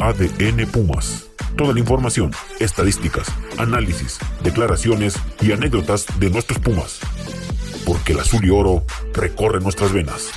ADN Pumas. Toda la información, estadísticas, análisis, declaraciones y anécdotas de nuestros Pumas. Porque el azul y oro recorre nuestras venas.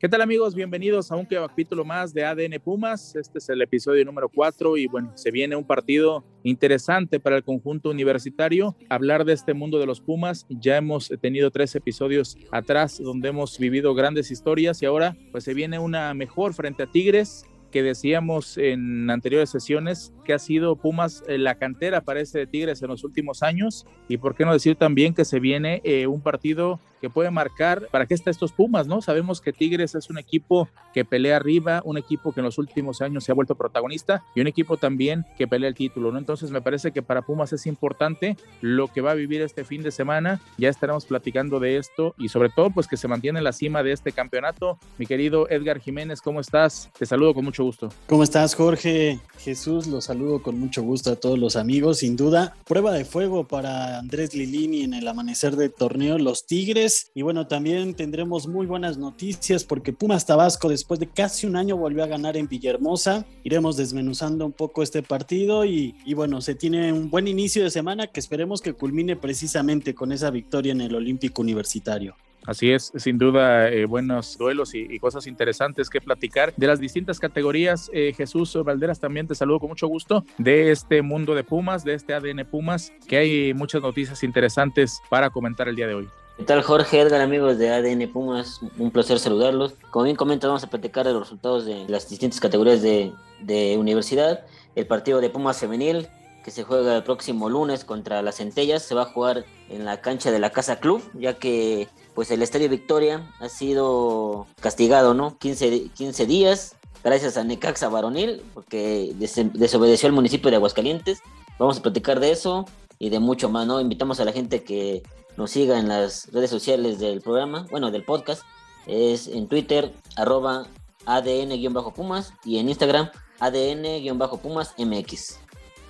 ¿Qué tal amigos? Bienvenidos a un capítulo más de ADN Pumas. Este es el episodio número 4 y bueno, se viene un partido interesante para el conjunto universitario. Hablar de este mundo de los Pumas, ya hemos tenido tres episodios atrás donde hemos vivido grandes historias y ahora pues se viene una mejor frente a Tigres que decíamos en anteriores sesiones que ha sido Pumas eh, la cantera para este de Tigres en los últimos años y por qué no decir también que se viene eh, un partido que puede marcar para qué está estos Pumas, ¿no? Sabemos que Tigres es un equipo que pelea arriba, un equipo que en los últimos años se ha vuelto protagonista y un equipo también que pelea el título, ¿no? Entonces me parece que para Pumas es importante lo que va a vivir este fin de semana. Ya estaremos platicando de esto y sobre todo pues que se mantiene en la cima de este campeonato. Mi querido Edgar Jiménez, ¿cómo estás? Te saludo con mucho gusto. ¿Cómo estás, Jorge? Jesús, los saludo con mucho gusto a todos los amigos. Sin duda, prueba de fuego para Andrés Lilini en el amanecer del torneo Los Tigres. Y bueno, también tendremos muy buenas noticias porque Pumas Tabasco, después de casi un año, volvió a ganar en Villahermosa. Iremos desmenuzando un poco este partido y, bueno, se tiene un buen inicio de semana que esperemos que culmine precisamente con esa victoria en el Olímpico Universitario. Así es, sin duda, eh, buenos duelos y, y, cosas interesantes que platicar de las distintas categorías. Eh, Jesús Valderas, también te saludo con mucho gusto de este mundo de Pumas, de este ADN Pumas, que hay muchas noticias interesantes para comentar el día de hoy. ¿Qué tal Jorge, Edgar, amigos de ADN Pumas? Un placer saludarlos. Como bien comentas, vamos a platicar de los resultados de las distintas categorías de, de universidad. El partido de Pumas femenil, que se juega el próximo lunes contra las Centellas, se va a jugar en la cancha de la Casa Club, ya que pues el Estadio Victoria ha sido castigado, ¿no? 15, 15 días gracias a Necaxa Varonil, porque desobedeció al municipio de Aguascalientes. Vamos a platicar de eso y de mucho más, ¿no? Invitamos a la gente que nos siga en las redes sociales del programa, bueno, del podcast. Es en Twitter, arroba ADN-Pumas y en Instagram, ADN-Pumas MX.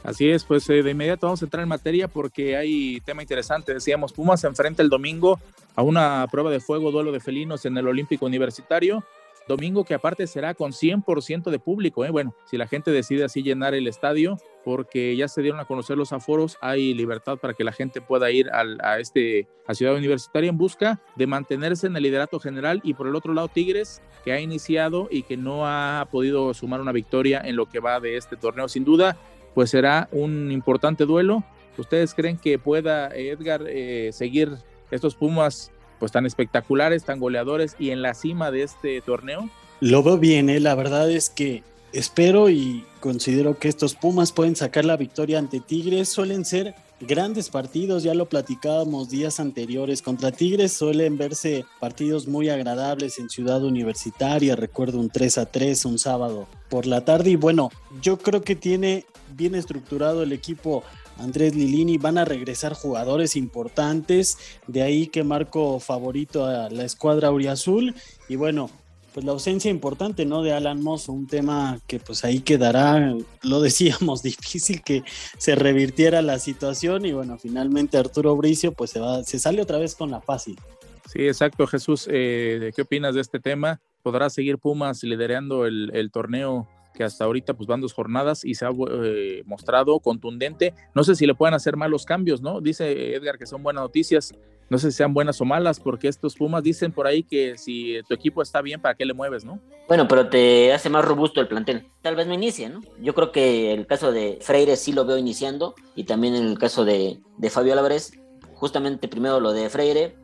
Así es, pues eh, de inmediato vamos a entrar en materia porque hay tema interesante. Decíamos, Pumas se enfrenta el domingo a una prueba de fuego, duelo de felinos en el Olímpico Universitario. Domingo que aparte será con 100% de público. ¿eh? Bueno, si la gente decide así llenar el estadio, porque ya se dieron a conocer los aforos, hay libertad para que la gente pueda ir al, a, este, a Ciudad Universitaria en busca de mantenerse en el liderato general y por el otro lado Tigres, que ha iniciado y que no ha podido sumar una victoria en lo que va de este torneo. Sin duda, pues será un importante duelo. ¿Ustedes creen que pueda Edgar eh, seguir estos Pumas pues tan espectaculares, tan goleadores y en la cima de este torneo? Lo veo bien, ¿eh? la verdad es que espero y considero que estos Pumas pueden sacar la victoria ante Tigres. Suelen ser grandes partidos, ya lo platicábamos días anteriores. Contra Tigres suelen verse partidos muy agradables en Ciudad Universitaria. Recuerdo un 3 a 3 un sábado por la tarde. Y bueno, yo creo que tiene bien estructurado el equipo Andrés Lilini, van a regresar jugadores importantes, de ahí que marco favorito a la escuadra Auriazul y bueno, pues la ausencia importante, ¿no? De Alan Moss, un tema que pues ahí quedará, lo decíamos, difícil que se revirtiera la situación y bueno, finalmente Arturo Bricio pues se va, se sale otra vez con la fácil. Sí, exacto, Jesús, eh, ¿qué opinas de este tema? ¿Podrá seguir Pumas liderando el, el torneo que hasta ahorita pues van dos jornadas y se ha eh, mostrado contundente. No sé si le pueden hacer malos cambios, ¿no? Dice Edgar que son buenas noticias. No sé si sean buenas o malas, porque estos Pumas dicen por ahí que si tu equipo está bien, ¿para qué le mueves, no? Bueno, pero te hace más robusto el plantel. Tal vez no inicie, ¿no? Yo creo que el caso de Freire sí lo veo iniciando, y también en el caso de, de Fabio Álvarez, justamente primero lo de Freire,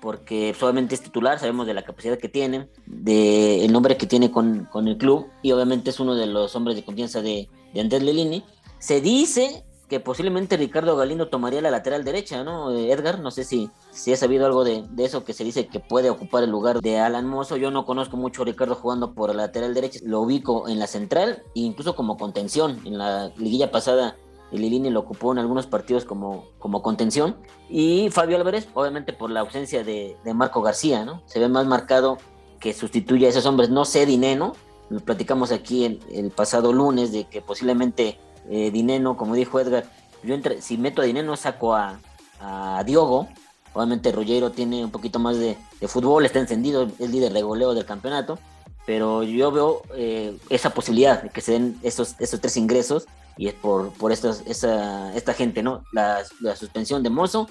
porque solamente es titular, sabemos de la capacidad que tiene, de el nombre que tiene con, con el club y obviamente es uno de los hombres de confianza de, de Andrés Lelini. Se dice que posiblemente Ricardo Galindo tomaría la lateral derecha, ¿no? Edgar, no sé si, si has sabido algo de, de, eso que se dice que puede ocupar el lugar de Alan Mozo. Yo no conozco mucho a Ricardo jugando por la lateral derecha, lo ubico en la central incluso como contención. En la liguilla pasada el Lilini lo ocupó en algunos partidos como, como contención. Y Fabio Álvarez, obviamente por la ausencia de, de, Marco García, ¿no? Se ve más marcado que sustituye a esos hombres. No sé, Dineno, lo platicamos aquí el, el pasado lunes de que posiblemente eh, Dineno, como dijo Edgar, yo entre, si meto a Dineno saco a, a Diogo. Obviamente Rogero tiene un poquito más de, de, fútbol, está encendido, es líder de goleo del campeonato. pero yo veo eh, esa posibilidad de que se den esos, esos tres ingresos y es por, por esta, esta gente, ¿no? La, la, suspensión de Mozo,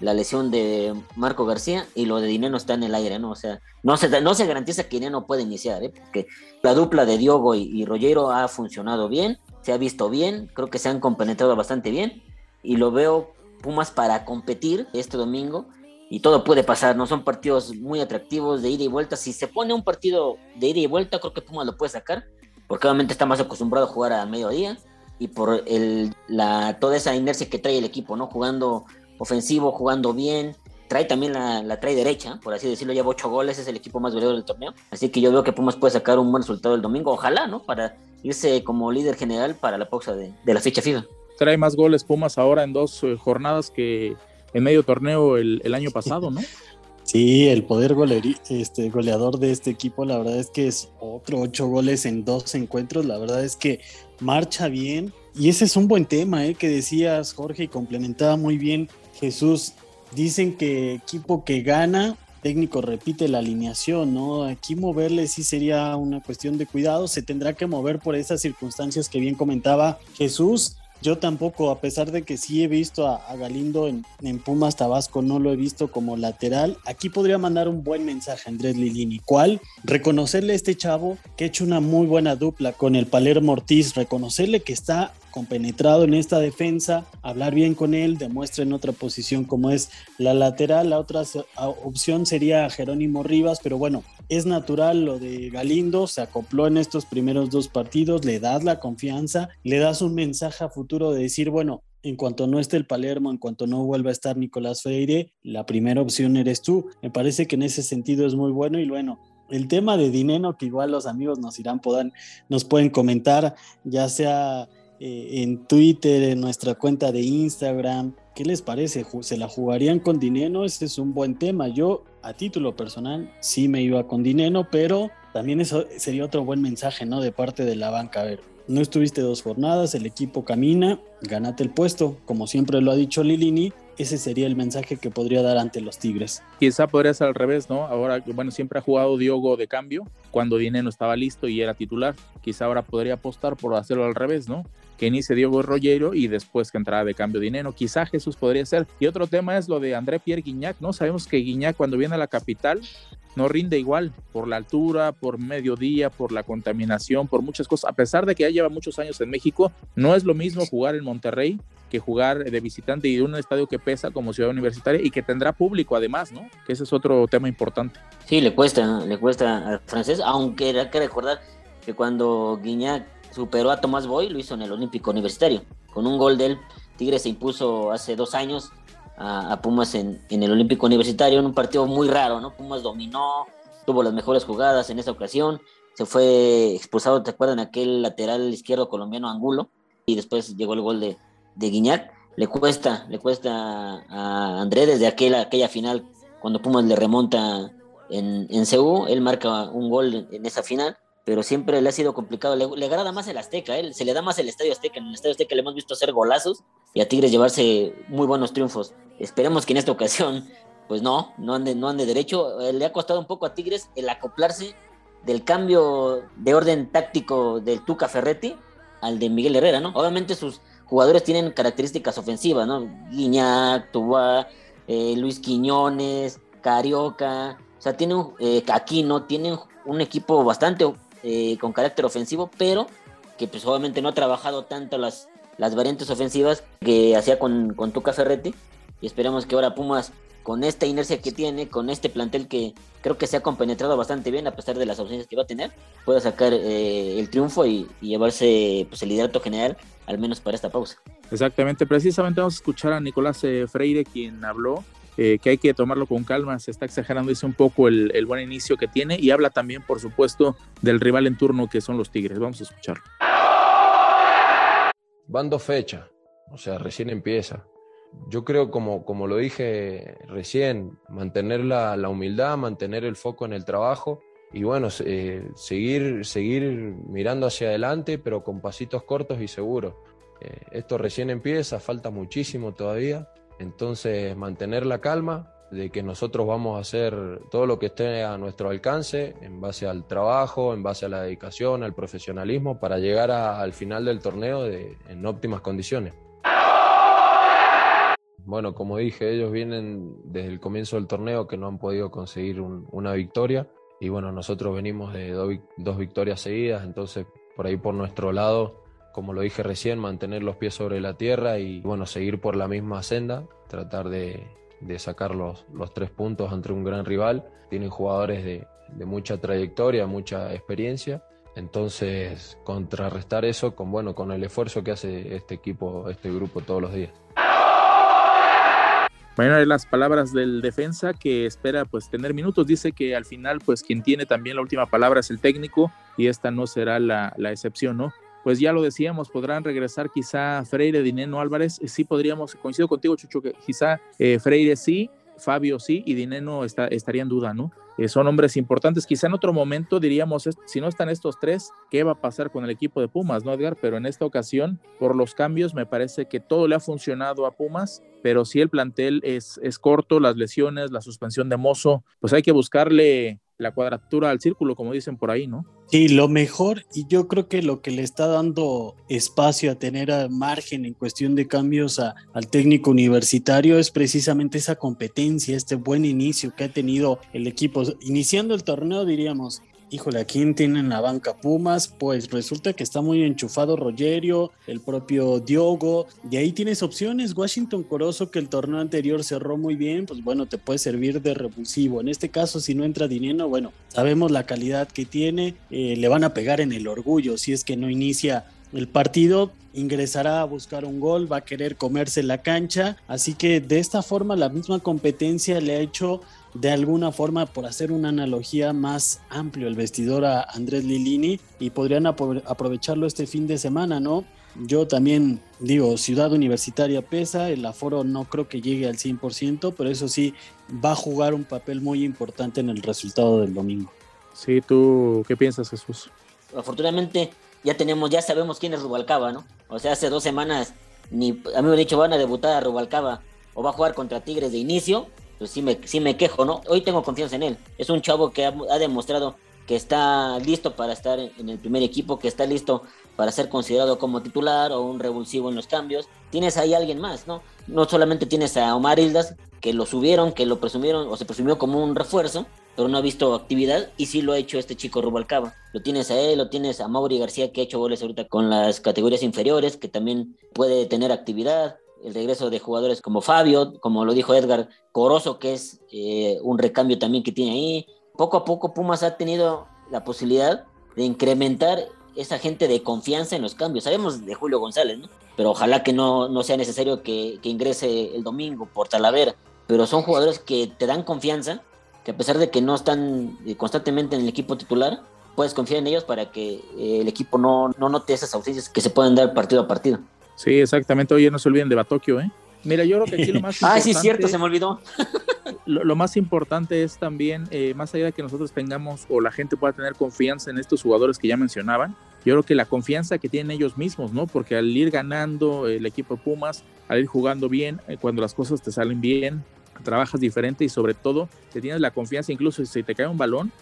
la lesión de Marco García y lo de Dinero está en el aire, ¿no? O sea, no se, no se garantiza que Dinero puede iniciar, ¿eh? Porque la dupla de Diogo y, y Rollero ha funcionado bien, se ha visto bien, creo que se han compenetrado bastante bien y lo veo Pumas para competir este domingo y todo puede pasar, ¿no? Son partidos muy atractivos de ida y vuelta. Si se pone un partido de ida y vuelta, creo que Pumas lo puede sacar, porque obviamente está más acostumbrado a jugar a mediodía y por el, la, toda esa inercia que trae el equipo, ¿no? Jugando ofensivo, jugando bien. Trae también la, la trae derecha, por así decirlo, lleva ocho goles, es el equipo más goleador del torneo. Así que yo veo que Pumas puede sacar un buen resultado el domingo, ojalá, ¿no? Para irse como líder general para la pausa de, de la fecha FIFA. Trae más goles Pumas ahora en dos eh, jornadas que en medio torneo el, el año pasado, ¿no? Sí, el poder goleri, este, goleador de este equipo, la verdad es que es otro ocho goles en dos encuentros. La verdad es que marcha bien. Y ese es un buen tema ¿eh? que decías, Jorge, y complementaba muy bien Jesús. Dicen que equipo que gana, técnico repite la alineación, ¿no? Aquí moverle sí sería una cuestión de cuidado. Se tendrá que mover por esas circunstancias que bien comentaba Jesús yo tampoco, a pesar de que sí he visto a, Galindo en, en, Pumas Tabasco, no lo he visto como lateral. Aquí podría mandar un buen mensaje a Andrés Lilini. ¿Cuál? Reconocerle a este chavo que ha hecho una muy buena dupla con el Palermo Ortiz, reconocerle que está compenetrado en esta defensa, hablar bien con él, demuestra en otra posición como es la lateral, la otra opción sería Jerónimo Rivas, pero bueno, es natural lo de Galindo, se acopló en estos primeros dos partidos, le das la confianza, le das un mensaje a futuro de decir, bueno, en cuanto no esté el Palermo, en cuanto no vuelva a estar Nicolás Freire, la primera opción eres tú. Me parece que en ese sentido es muy bueno y bueno, el tema de dinero que igual los amigos nos irán poder, nos pueden comentar, ya sea eh, en Twitter, en nuestra cuenta de Instagram. ¿Qué les parece? ¿Se la jugarían con dinero? Ese es un buen tema. Yo, a título personal, sí me iba con dinero, pero también eso sería otro buen mensaje, ¿no? De parte de la banca. A ver, no estuviste dos jornadas, el equipo camina, ganate el puesto, como siempre lo ha dicho Lilini, ese sería el mensaje que podría dar ante los Tigres. Quizá podría ser al revés, ¿no? Ahora, bueno, siempre ha jugado Diogo de cambio cuando Dineno estaba listo y era titular. Quizá ahora podría apostar por hacerlo al revés, ¿no? Que inicie Diogo Rollero y después que entrara de cambio Dineno. Quizá Jesús podría ser. Y otro tema es lo de André Pierre Guignac, ¿no? Sabemos que Guignac cuando viene a la capital no rinde igual por la altura, por mediodía, por la contaminación, por muchas cosas. A pesar de que ya lleva muchos años en México, no es lo mismo jugar en Monterrey que jugar de visitante y de un estadio que pesa como Ciudad Universitaria y que tendrá público además, ¿no? Que ese es otro tema importante. Sí, le cuesta, le cuesta al francés, aunque hay que recordar que cuando Guiñac superó a Tomás Boy, lo hizo en el Olímpico Universitario. Con un gol del Tigre se impuso hace dos años a, Pumas en, el Olímpico Universitario en un partido muy raro, ¿no? Pumas dominó, tuvo las mejores jugadas en esa ocasión, se fue expulsado, ¿te acuerdan? Aquel lateral izquierdo colombiano Angulo, y después llegó el gol de, de Guiñac. Le cuesta, le cuesta a André desde aquella, aquella final, cuando Pumas le remonta en, en CU, él marca un gol en esa final, pero siempre le ha sido complicado. Le, le agrada más el Azteca, él se le da más el Estadio Azteca. En el Estadio Azteca le hemos visto hacer golazos y a Tigres llevarse muy buenos triunfos. Esperemos que en esta ocasión, pues no, no ande, no ande derecho. Le ha costado un poco a Tigres el acoplarse del cambio de orden táctico del Tuca Ferretti al de Miguel Herrera, ¿no? Obviamente sus jugadores tienen características ofensivas, ¿no? Guiñac, Tubá, eh, Luis Quiñones, Carioca, o sea, tienen, eh, Aquino, tienen un equipo bastante eh, con carácter ofensivo, pero que pues obviamente no ha trabajado tanto las, las variantes ofensivas que hacía con, con Tuca Ferretti, y esperamos que ahora Pumas con esta inercia que tiene, con este plantel que creo que se ha compenetrado bastante bien a pesar de las ausencias que va a tener, pueda sacar eh, el triunfo y, y, llevarse pues, el liderato general, al menos para esta pausa. Exactamente, precisamente vamos a escuchar a Nicolás eh, Freire, quien habló eh, que hay que tomarlo con calma, se está exagerando, dice un poco el, el buen inicio que tiene y habla también, por supuesto, del rival en turno que son los Tigres. Vamos a escucharlo. Van dos fechas, o sea, recién empieza yo creo, como, como lo dije recién, mantener la, la, humildad, mantener el foco en el trabajo y bueno, seguir, seguir mirando hacia adelante, pero con pasitos cortos y seguros. Eh, esto recién empieza, falta muchísimo todavía, entonces mantener la calma, de que nosotros vamos a hacer todo lo que esté a nuestro alcance en base al trabajo, en base a la dedicación, al profesionalismo, para llegar al final del torneo en óptimas condiciones. Bueno, como dije, ellos vienen desde el comienzo del torneo que no han podido conseguir una victoria y bueno, nosotros venimos de dos victorias seguidas, entonces por ahí por nuestro lado, como lo dije recién, mantener los pies sobre la tierra y bueno, seguir por la misma senda, tratar de, sacar los, tres puntos ante un gran rival. Tienen jugadores de, mucha trayectoria, mucha experiencia entonces, contrarrestar eso con bueno, con el esfuerzo que hace este equipo, este grupo todos los días. Bueno, las palabras del defensa que espera pues tener minutos. Dice que al final pues quien tiene también la última palabra es el técnico y esta no será la, excepción, ¿no? Pues ya lo decíamos, podrán regresar quizá Freire, Dineno Álvarez. Sí podríamos, coincido contigo Chucho, que quizá eh, Freire sí, Fabio sí y Dineno está, estaría en duda, ¿no? Eh, son hombres importantes. Quizá en otro momento diríamos, si no están estos tres, ¿qué va a pasar con el equipo de Pumas, no, Edgar? Pero en esta ocasión, por los cambios, me parece que todo le ha funcionado a Pumas, pero si el plantel es, es corto, las lesiones, la suspensión de Mozo, pues hay que buscarle la cuadratura al círculo, como dicen por ahí, ¿no? Sí, lo mejor, y yo creo que lo que le está dando espacio a tener a margen en cuestión de cambios al técnico universitario es precisamente esa competencia, este buen inicio que ha tenido el equipo. Iniciando el torneo diríamos, híjole, ¿a quién tiene en la banca Pumas? Pues resulta que está muy enchufado Rogerio, el propio Diogo, y ahí tienes opciones. Washington Corozo, que el torneo anterior cerró muy bien, pues bueno, te puede servir de revulsivo. En este caso, si no entra dinero, bueno, sabemos la calidad que tiene, eh, le van a pegar en el orgullo si es que no inicia el partido ingresará a buscar un gol, va a querer comerse la cancha, así que de esta forma la misma competencia le ha hecho de alguna forma, por hacer una analogía más amplio el vestidor a Andrés Lilini y podrían aprovecharlo este fin de semana, ¿no? Yo también digo, Ciudad Universitaria pesa, el aforo no creo que llegue al 100%, pero eso sí, va a jugar un papel muy importante en el resultado del domingo. Sí, ¿tú qué piensas, Jesús? Afortunadamente ya tenemos, ya sabemos quién es Rubalcaba, ¿no? O sea, hace dos semanas, ni, a mí me han dicho, van a debutar a Rubalcaba o va a jugar contra Tigres de inicio, pues sí me, sí me quejo, ¿no? Hoy tengo confianza en él. Es un chavo que ha, demostrado que está listo para estar en el primer equipo, que está listo para ser considerado como titular o un revulsivo en los cambios. Tienes ahí a alguien más, ¿no? No solamente tienes a Omar Hildas, que lo subieron, que lo presumieron o se presumió como un refuerzo, pero no ha visto actividad y sí lo ha hecho este chico Rubalcaba. Lo tienes a él, lo tienes a Mauri García, que ha hecho goles ahorita con las categorías inferiores, que también puede tener actividad el regreso de jugadores como Fabio, como lo dijo Edgar Corozo, que es eh, un recambio también que tiene ahí. Poco a poco Pumas ha tenido la posibilidad de incrementar esa gente de confianza en los cambios. Sabemos de Julio González, ¿no? Pero ojalá que no, no sea necesario que, ingrese el domingo por Talavera. Pero son jugadores que te dan confianza, que a pesar de que no están eh, constantemente en el equipo titular, puedes confiar en ellos para que eh, el equipo no, no note esas ausencias que se pueden dar partido a partido. Sí, exactamente. Oye, no se olviden de Batokio, ¿eh? Mira, yo creo que aquí lo más importante... ah, sí, cierto, se me olvidó. lo, más importante es también, eh, más allá de que nosotros tengamos o la gente pueda tener confianza en estos jugadores que ya mencionaban, yo creo que la confianza que tienen ellos mismos, ¿no? Porque al ir ganando el equipo de Pumas, al ir jugando bien, eh, cuando las cosas te salen bien, trabajas diferente y sobre todo, te tienes la confianza, incluso si te cae un balón,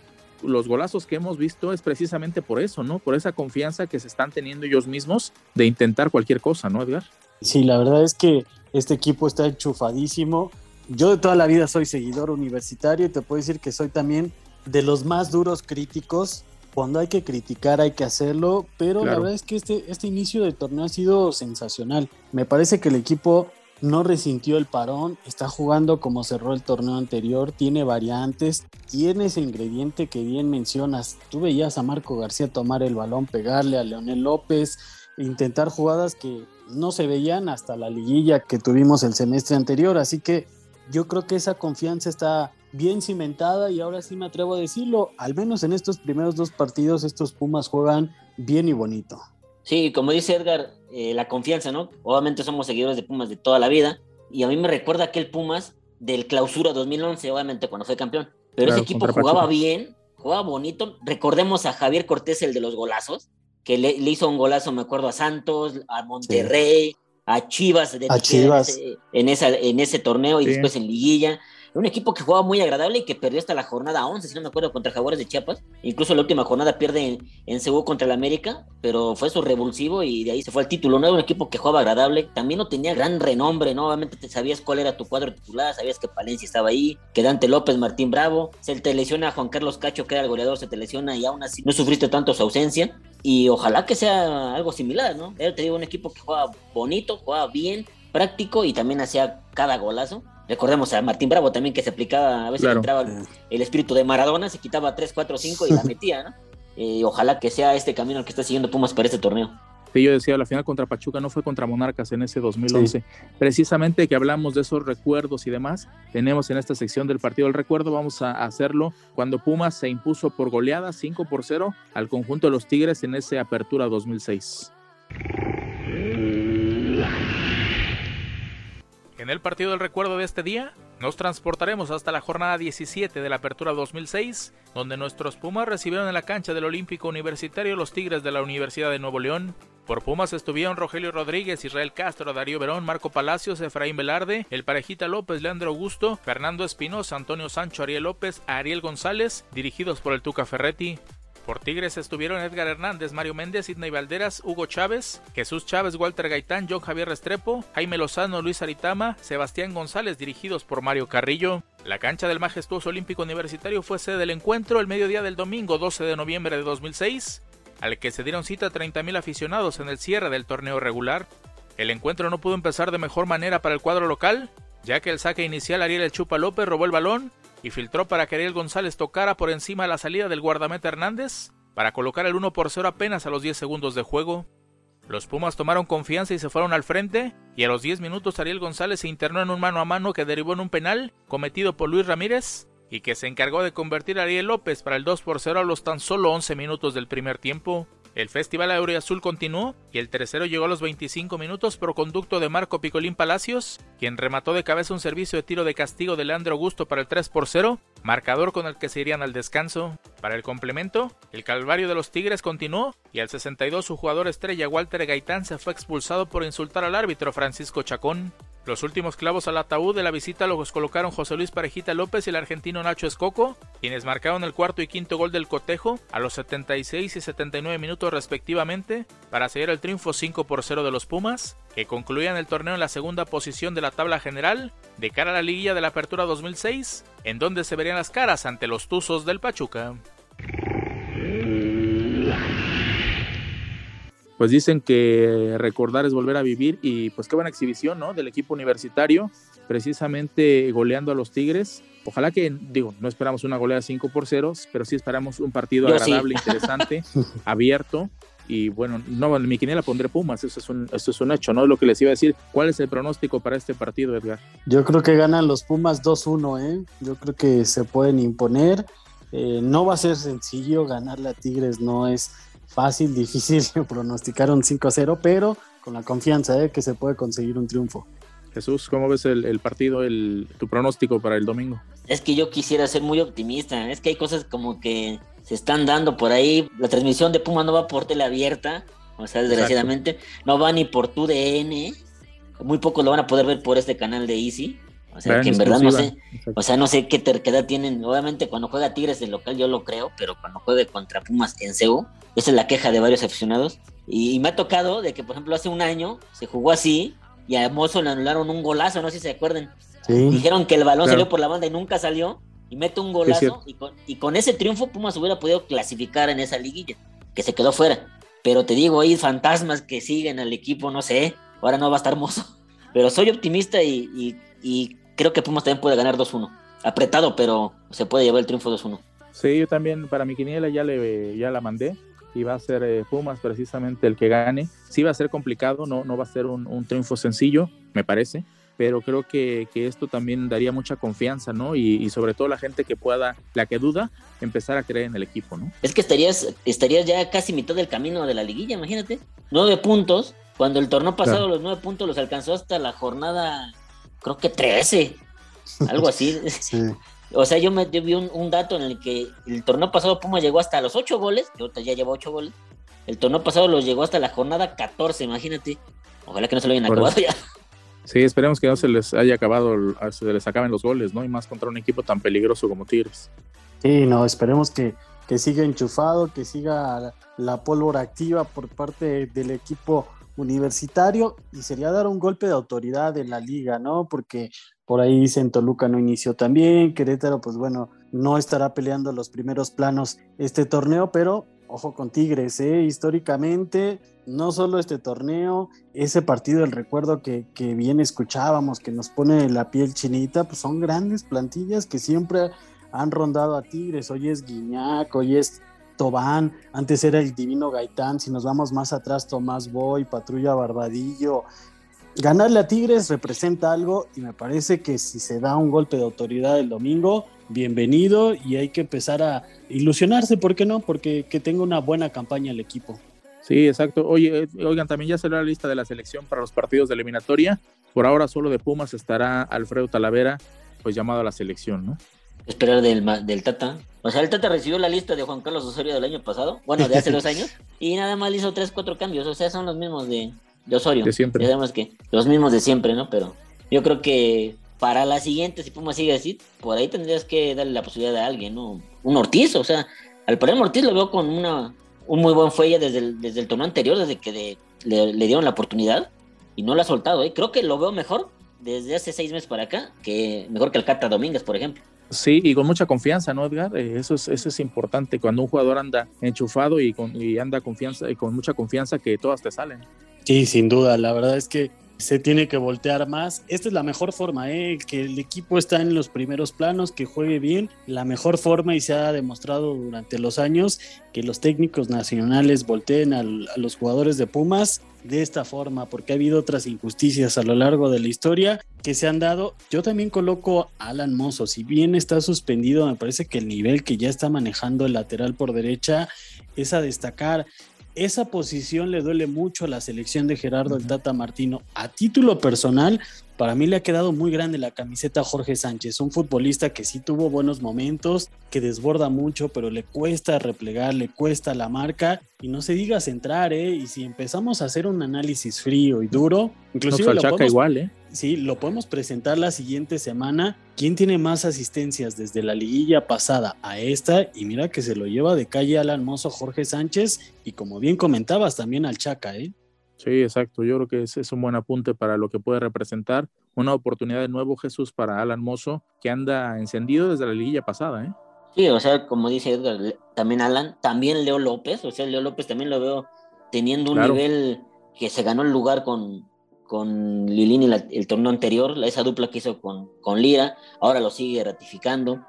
los golazos que hemos visto es precisamente por eso, ¿no? Por esa confianza que se están teniendo ellos mismos de intentar cualquier cosa, ¿no, Edgar? Sí, la verdad es que este equipo está enchufadísimo. Yo de toda la vida soy seguidor universitario y te puedo decir que soy también de los más duros críticos. Cuando hay que criticar hay que hacerlo, pero la verdad es que este, este inicio del torneo ha sido sensacional. Me parece que el equipo no resintió el parón, está jugando como cerró el torneo anterior, tiene variantes, tiene ese ingrediente que bien mencionas. Tú veías a Marco García tomar el balón, pegarle a Leonel López, intentar jugadas que no se veían hasta la liguilla que tuvimos el semestre anterior, así que yo creo que esa confianza está bien cimentada y ahora sí me atrevo a decirlo, al menos en estos primeros dos partidos estos Pumas juegan bien y bonito. Sí, como dice Edgar, eh, la confianza, ¿no? Obviamente somos seguidores de Pumas de toda la vida y a mí me recuerda aquel Pumas del clausura 2011, obviamente cuando fue campeón. Pero ese equipo jugaba bien, jugaba bonito. Recordemos a Javier Cortés, el de los golazos, que le, hizo un golazo, me acuerdo, a Santos, a Monterrey, a Chivas, de a Chivas. En, esa, en ese torneo y después en Liguilla. Un equipo que jugaba muy agradable y que perdió hasta la jornada 11, si no me acuerdo, contra Jaguares de Chiapas. Incluso la última jornada pierde en, en contra el América, pero fue su revulsivo y de ahí se fue al título. No era un equipo que jugaba agradable, también no tenía gran renombre, ¿no? Obviamente te sabías cuál era tu cuadro titular, sabías que Palencia estaba ahí, que Dante López, Martín Bravo, se te lesiona a Juan Carlos Cacho, que era el goleador, se te lesiona y aún así no sufriste tanto su ausencia. Y ojalá que sea algo similar, ¿no? Él te digo, un equipo que juega bonito, juega bien, práctico y también hacía cada golazo. Recordemos a Martín Bravo también que se aplicaba, a veces entraba el, espíritu de Maradona, se quitaba 3, 4, 5 y la metía, ¿no? Eh, ojalá que sea este camino el que está siguiendo Pumas para este torneo. Sí, yo decía, la final contra Pachuca no fue contra Monarcas en ese 2011. Precisamente que hablamos de esos recuerdos y demás, tenemos en esta sección del partido del recuerdo, vamos a hacerlo cuando Pumas se impuso por goleada 5 por 0 al conjunto de los Tigres en esa apertura 2006. En el partido del recuerdo de este día, nos transportaremos hasta la jornada 17 de la Apertura 2006, donde nuestros Pumas recibieron en la cancha del Olímpico Universitario los Tigres de la Universidad de Nuevo León. Por Pumas estuvieron Rogelio Rodríguez, Israel Castro, Darío Verón, Marco Palacios, Efraín Velarde, El Parejita López, Leandro Augusto, Fernando Espinosa, Antonio Sancho, Ariel López, Ariel González, dirigidos por el Tuca Ferretti. Por Tigres estuvieron Edgar Hernández, Mario Méndez, Sidney Valderas, Hugo Chávez, Jesús Chávez, Walter Gaitán, John Javier Restrepo, Jaime Lozano, Luis Aritama, Sebastián González, dirigidos por Mario Carrillo. La cancha del majestuoso Olímpico Universitario fue sede del encuentro el mediodía del domingo 12 de noviembre de 2006, al que se dieron cita 30.000 aficionados en el cierre del torneo regular. El encuentro no pudo empezar de mejor manera para el cuadro local, ya que el saque inicial Ariel El Chupa López robó el balón y filtró para que Ariel González tocara por encima de la salida del guardameta Hernández para colocar el 1 por 0 apenas a los 10 segundos de juego. Los Pumas tomaron confianza y se fueron al frente, y a los 10 minutos Ariel González se internó en un mano a mano que derivó en un penal cometido por Luis Ramírez y que se encargó de convertir a Ariel López para el 2 por 0 a los tan solo 11 minutos del primer tiempo. El Festival Azul continuó y el tercero llegó a los 25 minutos por conducto de Marco Picolín Palacios, quien remató de cabeza un servicio de tiro de castigo de Leandro Augusto para el 3 por 0, marcador con el que se irían al descanso. Para el complemento, el calvario de los Tigres continuó y al 62 su jugador estrella Walter Gaitán se fue expulsado por insultar al árbitro Francisco Chacón. Los últimos clavos al ataúd de la visita los colocaron José Luis Parejita López y el argentino Nacho Escoco, quienes marcaron el cuarto y quinto gol del cotejo a los 76 y 79 minutos respectivamente para seguir el triunfo 5 por 0 de los Pumas, que concluían el torneo en la segunda posición de la tabla general de cara a la liguilla de la Apertura 2006, en donde se verían las caras ante los Tuzos del Pachuca. Pues dicen que recordar es volver a vivir y pues qué buena exhibición, ¿no? Del equipo universitario, precisamente goleando a los Tigres. Ojalá que, digo, no esperamos una goleada 5 por 0, pero sí esperamos un partido agradable, interesante, abierto. Y bueno, no, en mi quiniela pondré Pumas, eso es, un, eso es un hecho, ¿no? Lo que les iba a decir, ¿cuál es el pronóstico para este partido, Edgar? Yo creo que ganan los Pumas 2-1, ¿eh? Yo creo que se pueden imponer. Eh, no va a ser sencillo ganarle a Tigres, no es fácil, difícil pronosticar un 5-0, pero con la confianza de que se puede conseguir un triunfo. Jesús, ¿cómo ves el, partido, el, tu pronóstico para el domingo? Es que yo quisiera ser muy optimista, es que hay cosas como que se están dando por ahí, la transmisión de Puma no va por tele abierta, o sea, desgraciadamente, no va ni por tu DN, muy pocos lo van a poder ver por este canal de Easy, o sea, que en verdad no sé, o sea, no sé qué terquedad tienen. Obviamente, cuando juega Tigres de local, yo lo creo, pero cuando juegue contra Pumas en CEU, esa es la queja de varios aficionados. Y, me ha tocado de que, por ejemplo, hace un año se jugó así y a Mozo le anularon un golazo, no sé si se acuerdan. Dijeron que el balón salió por la banda y nunca salió. Y mete un golazo y con, y con ese triunfo Pumas hubiera podido clasificar en esa liguilla, que se quedó fuera. Pero te digo, hay fantasmas que siguen al equipo, no sé. Ahora no va a estar Mozo. Pero soy optimista y, y creo que Pumas también puede ganar 2-1. Apretado, pero se puede llevar el triunfo 2-1. Sí, yo también para mi quiniela ya, le, ya la mandé y va a ser eh, Pumas precisamente el que gane. Sí va a ser complicado, no, no va a ser un, triunfo sencillo, me parece, pero creo que, esto también daría mucha confianza, ¿no? Y, sobre todo la gente que pueda, la que duda, empezar a creer en el equipo, ¿no? Es que estarías, estarías ya casi mitad del camino de la liguilla, imagínate. Nueve puntos, cuando el torneo pasado los nueve puntos los alcanzó hasta la jornada creo que 13, algo así. O sea, yo me vi un, dato en el que el torneo pasado Puma llegó hasta los 8 goles, que ahorita ya lleva 8 goles. El torneo pasado los llegó hasta la jornada 14, imagínate. Ojalá que no se lo hayan acabado ya. Sí, esperemos que no se les haya acabado, se les acaben los goles, ¿no? Y más contra un equipo tan peligroso como Tigres. Sí, no, esperemos que, que siga enchufado, que siga la pólvora activa por parte del equipo universitario y sería dar un golpe de autoridad en la liga, ¿no? Porque por ahí dicen Toluca no inició también, Querétaro, pues bueno, no estará peleando los primeros planos este torneo, pero ojo con Tigres, ¿eh? históricamente, no solo este torneo, ese partido, el recuerdo que, que bien escuchábamos, que nos pone la piel chinita, pues son grandes plantillas que siempre han rondado a Tigres, hoy es Guiñac, hoy es Tobán, antes era el Divino Gaitán, si nos vamos más atrás, Tomás Boy, Patrulla Barbadillo. Ganarle a Tigres representa algo y me parece que si se da un golpe de autoridad el domingo, bienvenido y hay que empezar a ilusionarse, ¿por qué no? Porque que tenga una buena campaña el equipo. Sí, exacto. Oye, eh, oigan, también ya salió la lista de la selección para los partidos de eliminatoria. Por ahora solo de Pumas estará Alfredo Talavera, pues llamado a la selección, ¿no? Esperar del, del Tata. O sea, el Tata recibió la lista de Juan Carlos Osorio del año pasado, bueno, de hace dos años, y nada más hizo tres, cuatro cambios. O sea, son los mismos de, de Osorio. De siempre. Ya que los mismos de siempre, ¿no? Pero yo creo que para la siguiente, si Pumas sigue así, por ahí tendrías que darle la posibilidad a alguien, ¿no? Un Ortiz, o sea, al parecer Ortiz lo veo con una, un muy buen fuelle desde el, desde el torneo anterior, desde que le, dieron la oportunidad, y no lo ha soltado, ¿eh? Creo que lo veo mejor desde hace seis meses para acá, que mejor que el Cata Domínguez, por ejemplo. Sí, y con mucha confianza, ¿no, Edgar? Eh, eso, es, eso es importante, cuando un jugador anda enchufado y, con, y anda confianza, y con mucha confianza que todas te salen. Sí, sin duda, la verdad es que se tiene que voltear más. Esta es la mejor forma, ¿eh? que el equipo está en los primeros planos, que juegue bien, la mejor forma y se ha demostrado durante los años que los técnicos nacionales volteen a los jugadores de Pumas de esta forma, porque ha habido otras injusticias a lo largo de la historia que se han dado. Yo también coloco a Alan Mozo, si bien está suspendido, me parece que el nivel que ya está manejando el lateral por derecha es a destacar. Esa posición le duele mucho a la selección de Gerardo el Tata Martino. A título personal, para mí le ha quedado muy grande la camiseta a Jorge Sánchez, un futbolista que sí tuvo buenos momentos, que desborda mucho, pero le cuesta replegar, le cuesta la marca y no se diga centrar, ¿eh? Y si empezamos a hacer un análisis frío y duro, inclusive lo podemos, igual, ¿eh? Sí, lo podemos presentar la siguiente semana. ¿Quién tiene más asistencias desde la liguilla pasada a esta? Y mira que se lo lleva de calle al hermoso Jorge Sánchez y como bien comentabas también al Chaca, ¿eh? Sí, exacto. Yo creo que es, es, un buen apunte para lo que puede representar. Una oportunidad de nuevo, Jesús, para Alan Mozo, que anda encendido desde la liguilla pasada, ¿eh? Sí, o sea, como dice Edgar, también Alan, también Leo López, o sea, Leo López también lo veo teniendo un nivel que se ganó el lugar con, con Lilini el torneo anterior, esa dupla que hizo con, con Lira, ahora lo sigue ratificando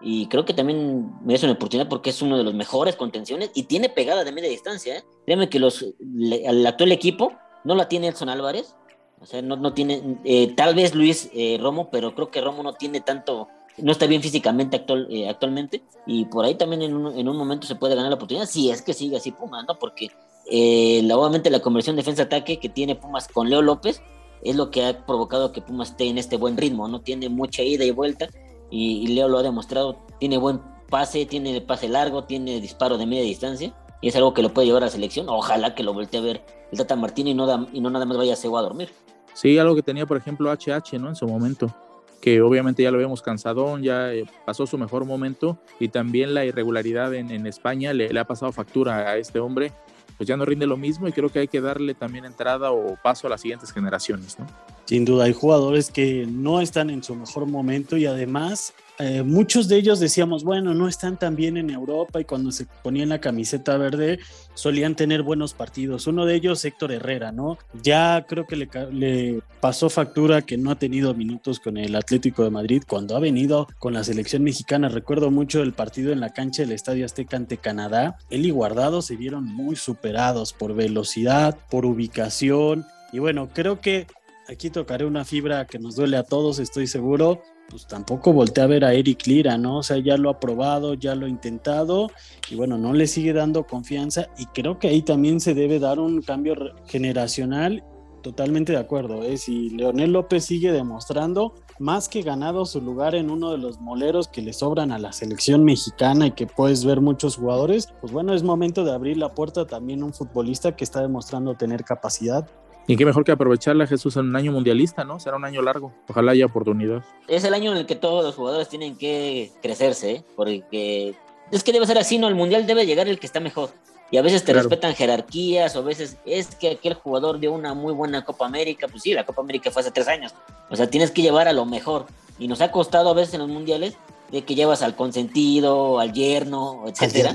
y creo que también merece una oportunidad porque es uno de los mejores contenciones y tiene pegada de media distancia. ¿eh? Créeme que los, el actual equipo no la tiene Edson Álvarez, o sea, no, no tiene, eh, tal vez Luis eh, Romo, pero creo que Romo no tiene tanto, no está bien físicamente actual, eh, actualmente y por ahí también en un, en un, momento se puede ganar la oportunidad si es que sigue así Pumas, ¿no? Porque la, obviamente la conversión defensa-ataque que tiene Pumas con Leo López es lo que ha provocado que Pumas esté en este buen ritmo, no tiene mucha ida y vuelta y, Leo lo ha demostrado, tiene buen pase, tiene pase largo, tiene disparo de media distancia y es algo que lo puede llevar a la selección. Ojalá que lo voltee a ver el Tata Martino y no, y no nada más vaya a Cego a dormir. Sí, algo que tenía, por ejemplo, HH, ¿no? En su momento, que obviamente ya lo vemos cansadón, ya eh, pasó su mejor momento y también la irregularidad en, en España le, le, ha pasado factura a este hombre pues ya no rinde lo mismo y creo que hay que darle también entrada o paso a las siguientes generaciones, ¿no? Sin duda, hay jugadores que no están en su mejor momento y además eh, muchos de ellos decíamos, bueno, no están tan bien en Europa y cuando se ponían la camiseta verde solían tener buenos partidos. Uno de ellos, Héctor Herrera, ¿no? Ya creo que le, le, pasó factura que no ha tenido minutos con el Atlético de Madrid cuando ha venido con la selección mexicana. Recuerdo mucho el partido en la cancha del Estadio Azteca ante Canadá. Él y Guardado se vieron muy superados por velocidad, por ubicación. Y bueno, creo que aquí tocaré una fibra que nos duele a todos, estoy seguro pues tampoco voltea a ver a Eric Lira, ¿no? O sea, ya lo ha probado, ya lo ha intentado y bueno, no le sigue dando confianza y creo que ahí también se debe dar un cambio generacional. Totalmente de acuerdo, ¿eh? si Leonel López sigue demostrando más que ganado su lugar en uno de los moleros que le sobran a la selección mexicana y que puedes ver muchos jugadores, pues bueno, es momento de abrir la puerta también a un futbolista que está demostrando tener capacidad Y qué mejor que aprovecharla, Jesús, en un año mundialista, ¿no? Será un año largo. Ojalá haya oportunidad. Es el año en el que todos los jugadores tienen que crecerse, ¿eh? porque es que debe ser así, ¿no? El mundial debe llegar el que está mejor. Y a veces te respetan jerarquías, o a veces es que aquel jugador dio una muy buena Copa América. Pues sí, la Copa América fue hace tres años. O sea, tienes que llevar a lo mejor. Y nos ha costado a veces en los mundiales de que llevas al consentido, al yerno, etcétera.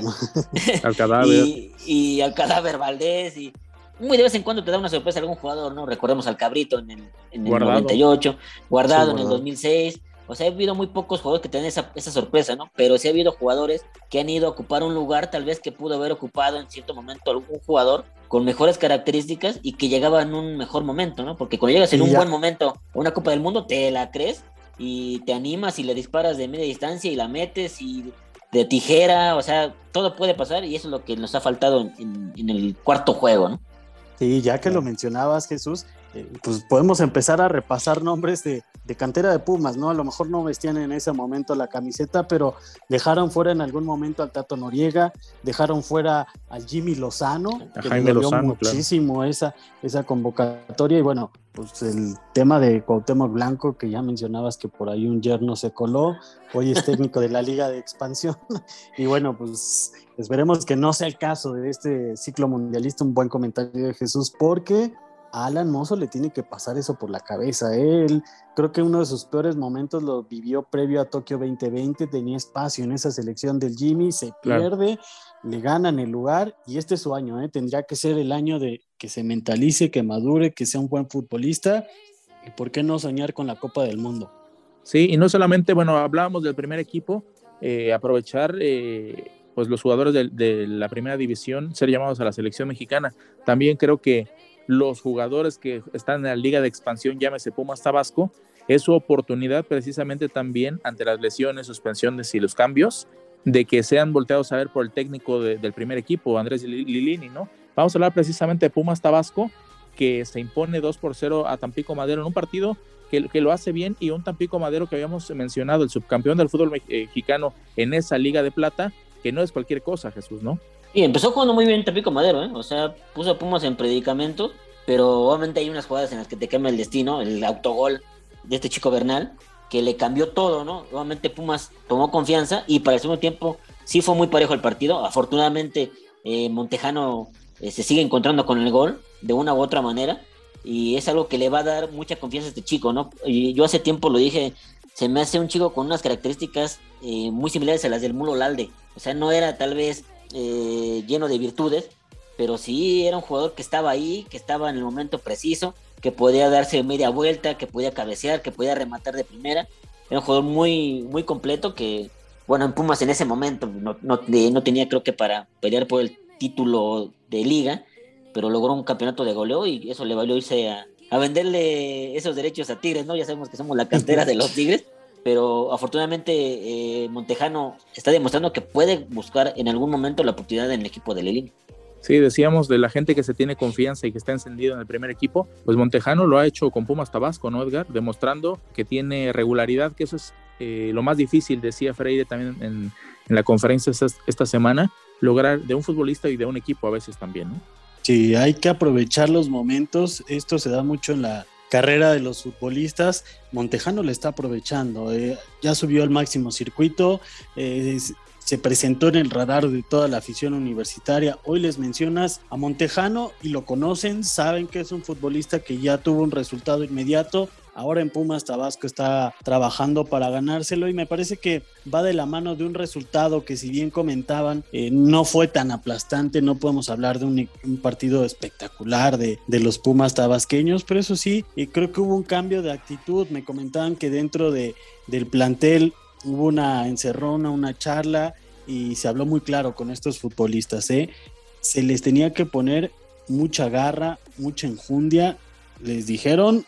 Al, cadáver. y, al cadáver Valdés. Y muy de vez en cuando te da una sorpresa algún jugador, ¿no? Recordemos al Cabrito en el, en el 98, guardado, en el 2006. O sea, ha habido muy pocos jugadores que tienen esa, esa, sorpresa, ¿no? Pero sí ha habido jugadores que han ido a ocupar un lugar tal vez que pudo haber ocupado en cierto momento algún jugador con mejores características y que llegaba en un mejor momento, ¿no? Porque cuando llegas en un buen momento a una Copa del Mundo, te la crees y te animas y le disparas de media distancia y la metes y de tijera, o sea, todo puede pasar y eso es lo que nos ha faltado en, en el cuarto juego, ¿no? Sí, ya que lo mencionabas, Jesús, eh, pues podemos empezar a repasar nombres de, cantera de Pumas, ¿no? A lo mejor no vestían en ese momento la camiseta, pero dejaron fuera en algún momento al Tato Noriega, dejaron fuera al Jimmy Lozano, que le muchísimo esa, esa convocatoria, y bueno, pues el tema de Cuauhtémoc Blanco, que ya mencionabas que por ahí un yerno se coló, hoy es técnico de la Liga de Expansión, y bueno, pues esperemos que no sea el caso de este ciclo mundialista, un buen comentario de Jesús, porque a Alan Mozo le tiene que pasar eso por la cabeza. Él creo que uno de sus peores momentos lo vivió previo a Tokio 2020, tenía espacio en esa selección del Jimmy, se pierde, le ganan el lugar y este es su año, ¿eh? tendría que ser el año de que se mentalice, que madure, que sea un buen futbolista y por qué no soñar con la Copa del Mundo. Sí, y no solamente, bueno, hablábamos del primer equipo, eh, aprovechar eh, pues los jugadores de, de la primera división, ser llamados a la selección mexicana. También creo que los jugadores que están en la liga de expansión, llámese Pumas Tabasco, es su oportunidad precisamente también ante las lesiones, suspensiones y los cambios, de que sean volteados a ver por el técnico del primer equipo, Andrés Lilini, ¿no? Vamos a hablar precisamente de Pumas Tabasco, que se impone 2 por 0 a Tampico Madero en un partido que, que, lo hace bien y un Tampico Madero que habíamos mencionado, el subcampeón del fútbol mexicano en esa liga de plata, que no es cualquier cosa, Jesús, ¿no? Y empezó jugando muy bien Tampico Madero, ¿eh? O sea, puso a Pumas en predicamento, pero obviamente hay unas jugadas en las que te quema el destino, el autogol de este chico Bernal, que le cambió todo, ¿no? Obviamente Pumas tomó confianza y para el segundo tiempo sí fue muy parejo el partido. Afortunadamente eh, Montejano eh, se sigue encontrando con el gol de una u otra manera y es algo que le va a dar mucha confianza a este chico, ¿no? Y yo hace tiempo lo dije, se me hace un chico con unas características eh, muy similares a las del Mulo Lalde. O sea, no era tal vez eh, lleno de virtudes, pero sí era un jugador que estaba ahí, que estaba en el momento preciso, que podía darse media vuelta, que podía cabecear, que podía rematar de primera. Era un jugador muy, muy completo que, bueno, en Pumas en ese momento no, no, no tenía creo que para pelear por el título de liga, pero logró un campeonato de goleo y eso le valió irse a, a venderle esos derechos a Tigres, ¿no? Ya sabemos que somos la cantera de los Tigres pero afortunadamente eh, Montejano está demostrando que puede buscar en algún momento la oportunidad en el equipo de Lelín. Sí, decíamos de la gente que se tiene confianza y que está encendido en el primer equipo, pues Montejano lo ha hecho con Pumas Tabasco, ¿no, Edgar? Demostrando que tiene regularidad, que eso es eh, lo más difícil, decía Freire también en, en la conferencia esta, esta, semana, lograr de un futbolista y de un equipo a veces también, ¿no? Sí, hay que aprovechar los momentos, esto se da mucho en la carrera de los futbolistas, Montejano le está aprovechando. Eh, ya subió al máximo circuito, eh, se presentó en el radar de toda la afición universitaria. Hoy les mencionas a Montejano y lo conocen, saben que es un futbolista que ya tuvo un resultado inmediato. Ahora en Pumas Tabasco está trabajando para ganárselo y me parece que va de la mano de un resultado que si bien comentaban eh, no fue tan aplastante, no podemos hablar de un, un partido espectacular de, de, los Pumas tabasqueños, pero eso sí, y creo que hubo un cambio de actitud. Me comentaban que dentro de, del plantel hubo una encerrona, una charla y se habló muy claro con estos futbolistas. ¿eh? Se les tenía que poner mucha garra, mucha enjundia. Les dijeron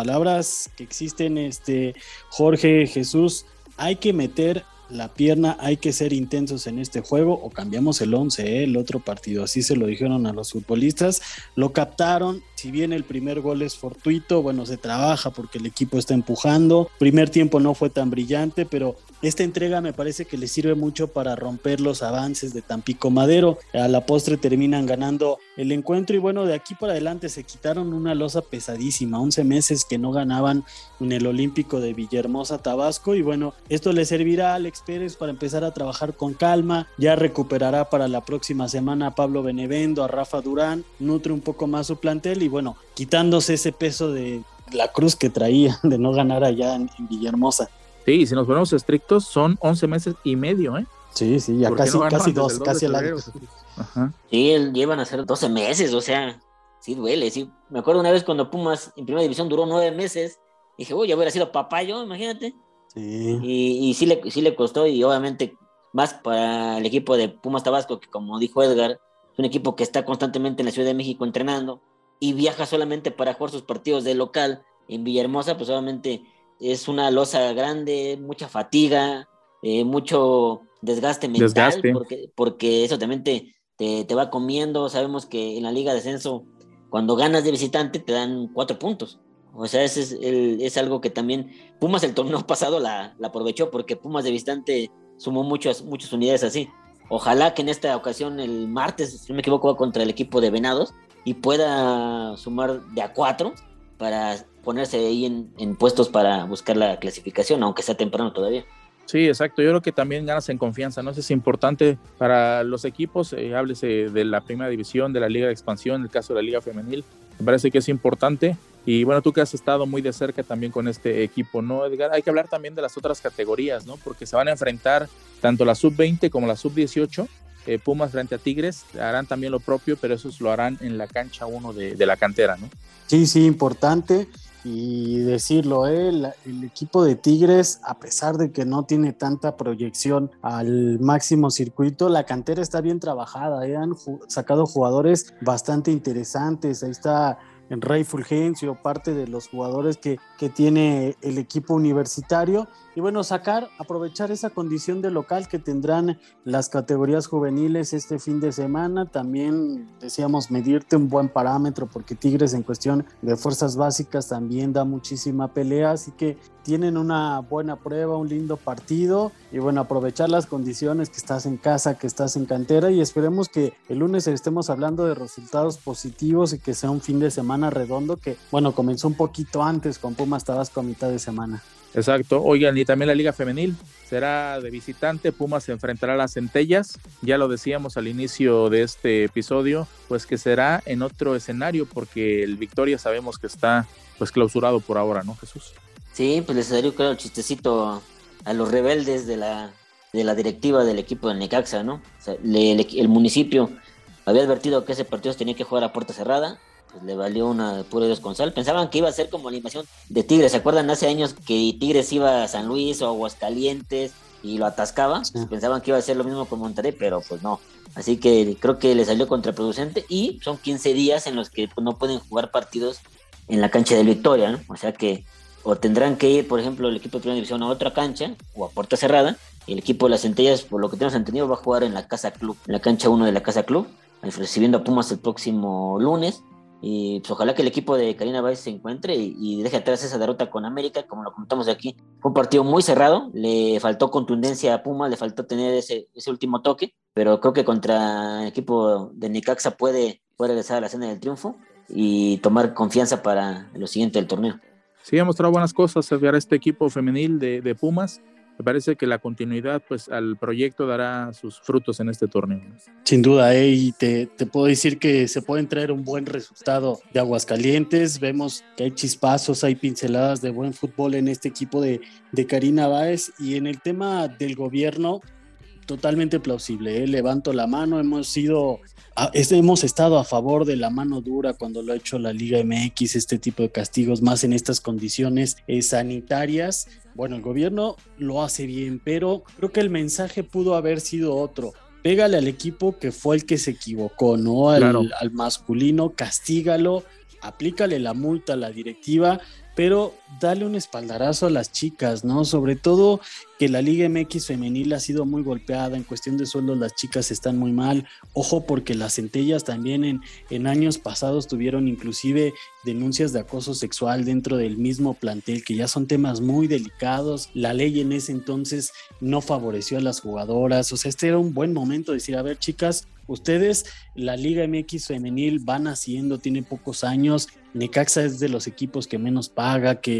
palabras que existen, este Jorge Jesús, hay que meter la pierna, hay que ser intensos en este juego o cambiamos el 11, ¿eh? el otro partido. Así se lo dijeron a los futbolistas, lo captaron. Si bien el primer gol es fortuito, bueno, se trabaja porque el equipo está empujando. Primer tiempo no fue tan brillante, pero esta entrega me parece que le sirve mucho para romper los avances de Tampico Madero. A la postre terminan ganando el encuentro y bueno, de aquí para adelante se quitaron una losa pesadísima, 11 meses que no ganaban en el Olímpico de Villahermosa, Tabasco y bueno, esto le servirá a Alex Pérez para empezar a trabajar con calma, ya recuperará para la próxima semana a Pablo Benevendo, a Rafa Durán, nutre un poco más su plantel y bueno, quitándose ese peso de la cruz que traía de no ganar allá en, Villahermosa. Sí, si nos ponemos estrictos, son 11 meses y medio, ¿eh? Sí, sí, ya casi, casi dos, casi al año. Sí, llevan a ser 12 meses, o sea, sí duele, sí. Me acuerdo una vez cuando Pumas en primera división duró nueve meses, dije, uy, ya hubiera sido papá yo, imagínate. Sí. Y, sí, le, sí le costó, y obviamente más para el equipo de Pumas Tabasco, que como dijo Edgar, es un equipo que está constantemente en la Ciudad de México entrenando y viaja solamente para jugar sus partidos de local en Villahermosa, pues obviamente es una losa grande, mucha fatiga, eh, mucho desgaste mental, Porque, porque eso también te, te, va comiendo. Sabemos que en la Liga de Ascenso, cuando ganas de visitante, te dan cuatro puntos. O sea, ese es, el, es algo que también Pumas el torneo pasado la, la, aprovechó porque Pumas de visitante sumó muchas, muchas unidades así. Ojalá que en esta ocasión, el martes, si no me equivoco, contra el equipo de Venados y pueda sumar de a cuatro para ponerse ahí en, puestos para buscar la clasificación, aunque sea temprano todavía. Sí, exacto. Yo creo que también ganas en confianza, ¿no? Eso es importante para los equipos. Eh, háblese de la primera división, de la Liga de Expansión, el caso de la Liga Femenil. Me parece que es importante. Y bueno, tú que has estado muy de cerca también con este equipo, ¿no, Edgar? Hay que hablar también de las otras categorías, ¿no? Porque se van a enfrentar tanto la sub-20 como la sub-18. Eh, Pumas frente a Tigres harán también lo propio, pero esos lo harán en la cancha 1 de, la cantera, ¿no? Sí, sí, importante y decirlo, ¿eh? el, equipo de Tigres, a pesar de que no tiene tanta proyección al máximo circuito, la cantera está bien trabajada, ¿eh? han sacado jugadores bastante interesantes, ahí está en Rey Fulgencio, parte de los jugadores que, que, tiene el equipo universitario. Y bueno, sacar, aprovechar esa condición de local que tendrán las categorías juveniles este fin de semana. También decíamos medirte un buen parámetro porque Tigres en cuestión de fuerzas básicas también da muchísima pelea. Así que tienen una buena prueba, un lindo partido. Y bueno, aprovechar las condiciones que estás en casa, que estás en cantera. Y esperemos que el lunes estemos hablando de resultados positivos y que sea un fin de semana redondo que, bueno, comenzó un poquito antes con Pumas Tabasco a mitad de semana. Exacto. Oigan, y también la Liga Femenil será de visitante. Pumas se enfrentará a las Centellas. Ya lo decíamos al inicio de este episodio, pues que será en otro escenario, porque el Victoria sabemos que está pues clausurado por ahora, ¿no, Jesús? Sí, pues les salió claro el chistecito a los rebeldes de la, de la directiva del equipo de Necaxa, ¿no? el municipio había advertido que ese partido se tenía que jugar a puerta cerrada pues le valió una pura desconsal. Pensaban que iba a ser como la invasión de Tigres. ¿Se acuerdan hace años que Tigres iba a San Luis o Aguascalientes y lo atascaba? Pensaban que iba a ser lo mismo con Monterrey, pero pues no. Así que creo que le salió contraproducente y son 15 días en los que pues, no pueden jugar partidos en la cancha de Victoria, ¿no? O sea que o tendrán que ir, por ejemplo, el equipo de primera división a otra cancha o a puerta cerrada. Y el equipo de las centellas, por lo que tenemos entendido, va a jugar en la Casa Club, en la cancha 1 de la Casa Club, recibiendo a Pumas el próximo lunes. Y pues, ojalá que el equipo de Karina Báez se encuentre y, deje atrás esa derrota con América, como lo comentamos aquí. Fue un partido muy cerrado, le faltó contundencia a Puma, le faltó tener ese, último toque, pero creo que contra el equipo de Necaxa puede, puede regresar a la escena del triunfo y tomar confianza para lo siguiente del torneo. Sí, ha mostrado buenas cosas a este equipo femenil de Pumas me parece que la continuidad pues al proyecto dará sus frutos en este torneo. Sin duda, ¿eh? y te, puedo decir que se puede traer un buen resultado de Aguascalientes. Vemos que hay chispazos, hay pinceladas de buen fútbol en este equipo de, de Karina Báez. Y en el tema del gobierno, totalmente plausible. ¿eh? Levanto la mano, hemos sido hemos estado a favor de la mano dura cuando lo ha hecho la Liga MX, este tipo de castigos, más en estas condiciones eh, sanitarias. Bueno, el gobierno lo hace bien, pero creo que el mensaje pudo haber sido otro. Pégale al equipo que fue el que se equivocó, ¿no? Al, al masculino, castígalo, aplícale la multa a la directiva, pero dale un espaldarazo a las chicas, ¿no? Sobre todo que la Liga MX femenil ha sido muy golpeada, en cuestión de sueldos las chicas están muy mal, ojo porque las centellas también en, en años pasados tuvieron inclusive denuncias de acoso sexual dentro del mismo plantel, que ya son temas muy delicados, la ley en ese entonces no favoreció a las jugadoras, o sea, este era un buen momento de decir, a ver chicas, ustedes, la Liga MX femenil van haciendo, tiene pocos años, Necaxa es de los equipos que menos paga, que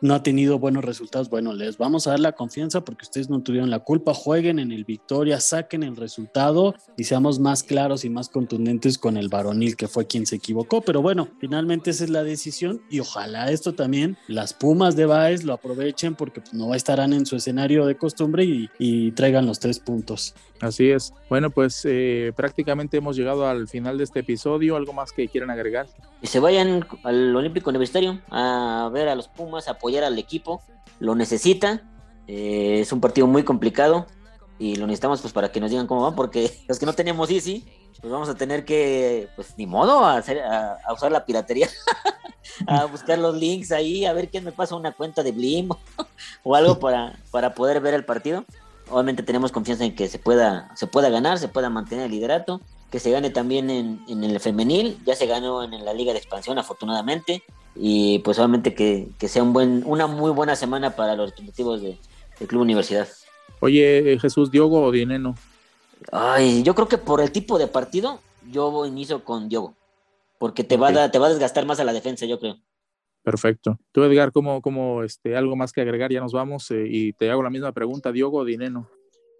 no ha tenido buenos resultados. Bueno, les vamos a dar la confianza porque ustedes no tuvieron la culpa. Jueguen en el Victoria, saquen el resultado y seamos más claros y más contundentes con el varonil que fue quien se equivocó. Pero bueno, finalmente esa es la decisión y ojalá esto también las Pumas de Baez lo aprovechen porque no estarán en su escenario de costumbre y, y traigan los tres puntos. Así es. Bueno, pues eh, prácticamente hemos llegado al final de este episodio. ¿Algo más que quieran agregar? Que se vayan al Olímpico Universitario a ver a los Pumas, a apoyar al equipo. Lo necesita. Eh, es un partido muy complicado y lo necesitamos pues para que nos digan cómo va, porque los que no tenemos Easy, pues vamos a tener que, pues ni modo, a, hacer, a, a usar la piratería, a buscar los links ahí, a ver quién me pasa una cuenta de Blim o algo para, para poder ver el partido obviamente tenemos confianza en que se pueda, se pueda ganar, se pueda mantener el liderato, que se gane también en, en el femenil, ya se ganó en, la liga de expansión afortunadamente, y pues obviamente que, que, sea un buen, una muy buena semana para los objetivos de, del Club Universidad. Oye, Jesús, Diogo o Dineno. Ay, yo creo que por el tipo de partido, yo inicio con Diogo, porque te, okay. va a, te va a desgastar más a la defensa, yo creo. Perfecto. Tú, Edgar, ¿cómo, cómo este, algo más que agregar? Ya nos vamos eh, y te hago la misma pregunta, Diogo o Dineno.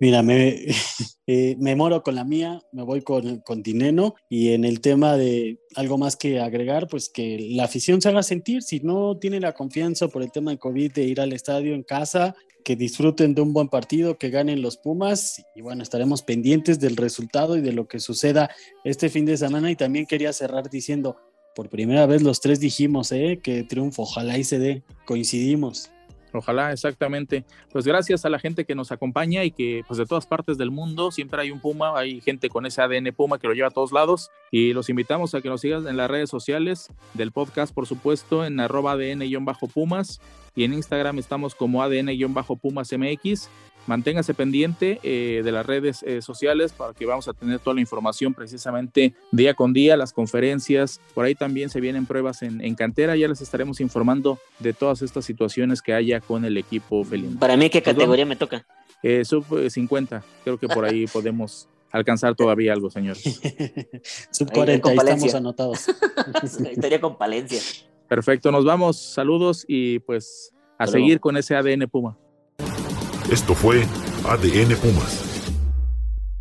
Mira, me, eh, me moro con la mía, me voy con, con Dineno y en el tema de algo más que agregar, pues que la afición se haga sentir, si no tiene la confianza por el tema de COVID de ir al estadio en casa, que disfruten de un buen partido, que ganen los Pumas y bueno, estaremos pendientes del resultado y de lo que suceda este fin de semana y también quería cerrar diciendo, por primera vez los tres dijimos ¿eh? que triunfo, ojalá y se dé, coincidimos. Ojalá, exactamente. Pues gracias a la gente que nos acompaña y que pues de todas partes del mundo siempre hay un Puma, hay gente con ese ADN Puma que lo lleva a todos lados y los invitamos a que nos sigan en las redes sociales del podcast, por supuesto, en arroba ADN-Pumas y en Instagram estamos como ADN-Pumas MX manténgase pendiente eh, de las redes eh, sociales para que vamos a tener toda la información precisamente día con día, las conferencias, por ahí también se vienen pruebas en, en cantera, ya les estaremos informando de todas estas situaciones que haya con el equipo felino. Para mí, ¿qué categoría me toca? Eh, sub 50, creo que por ahí podemos alcanzar todavía algo, señor. sub 40, ahí estamos anotados. Estaría con Palencia. Perfecto, nos vamos, saludos y pues a Hasta seguir luego. con ese ADN Puma. Esto fue ADN Pumas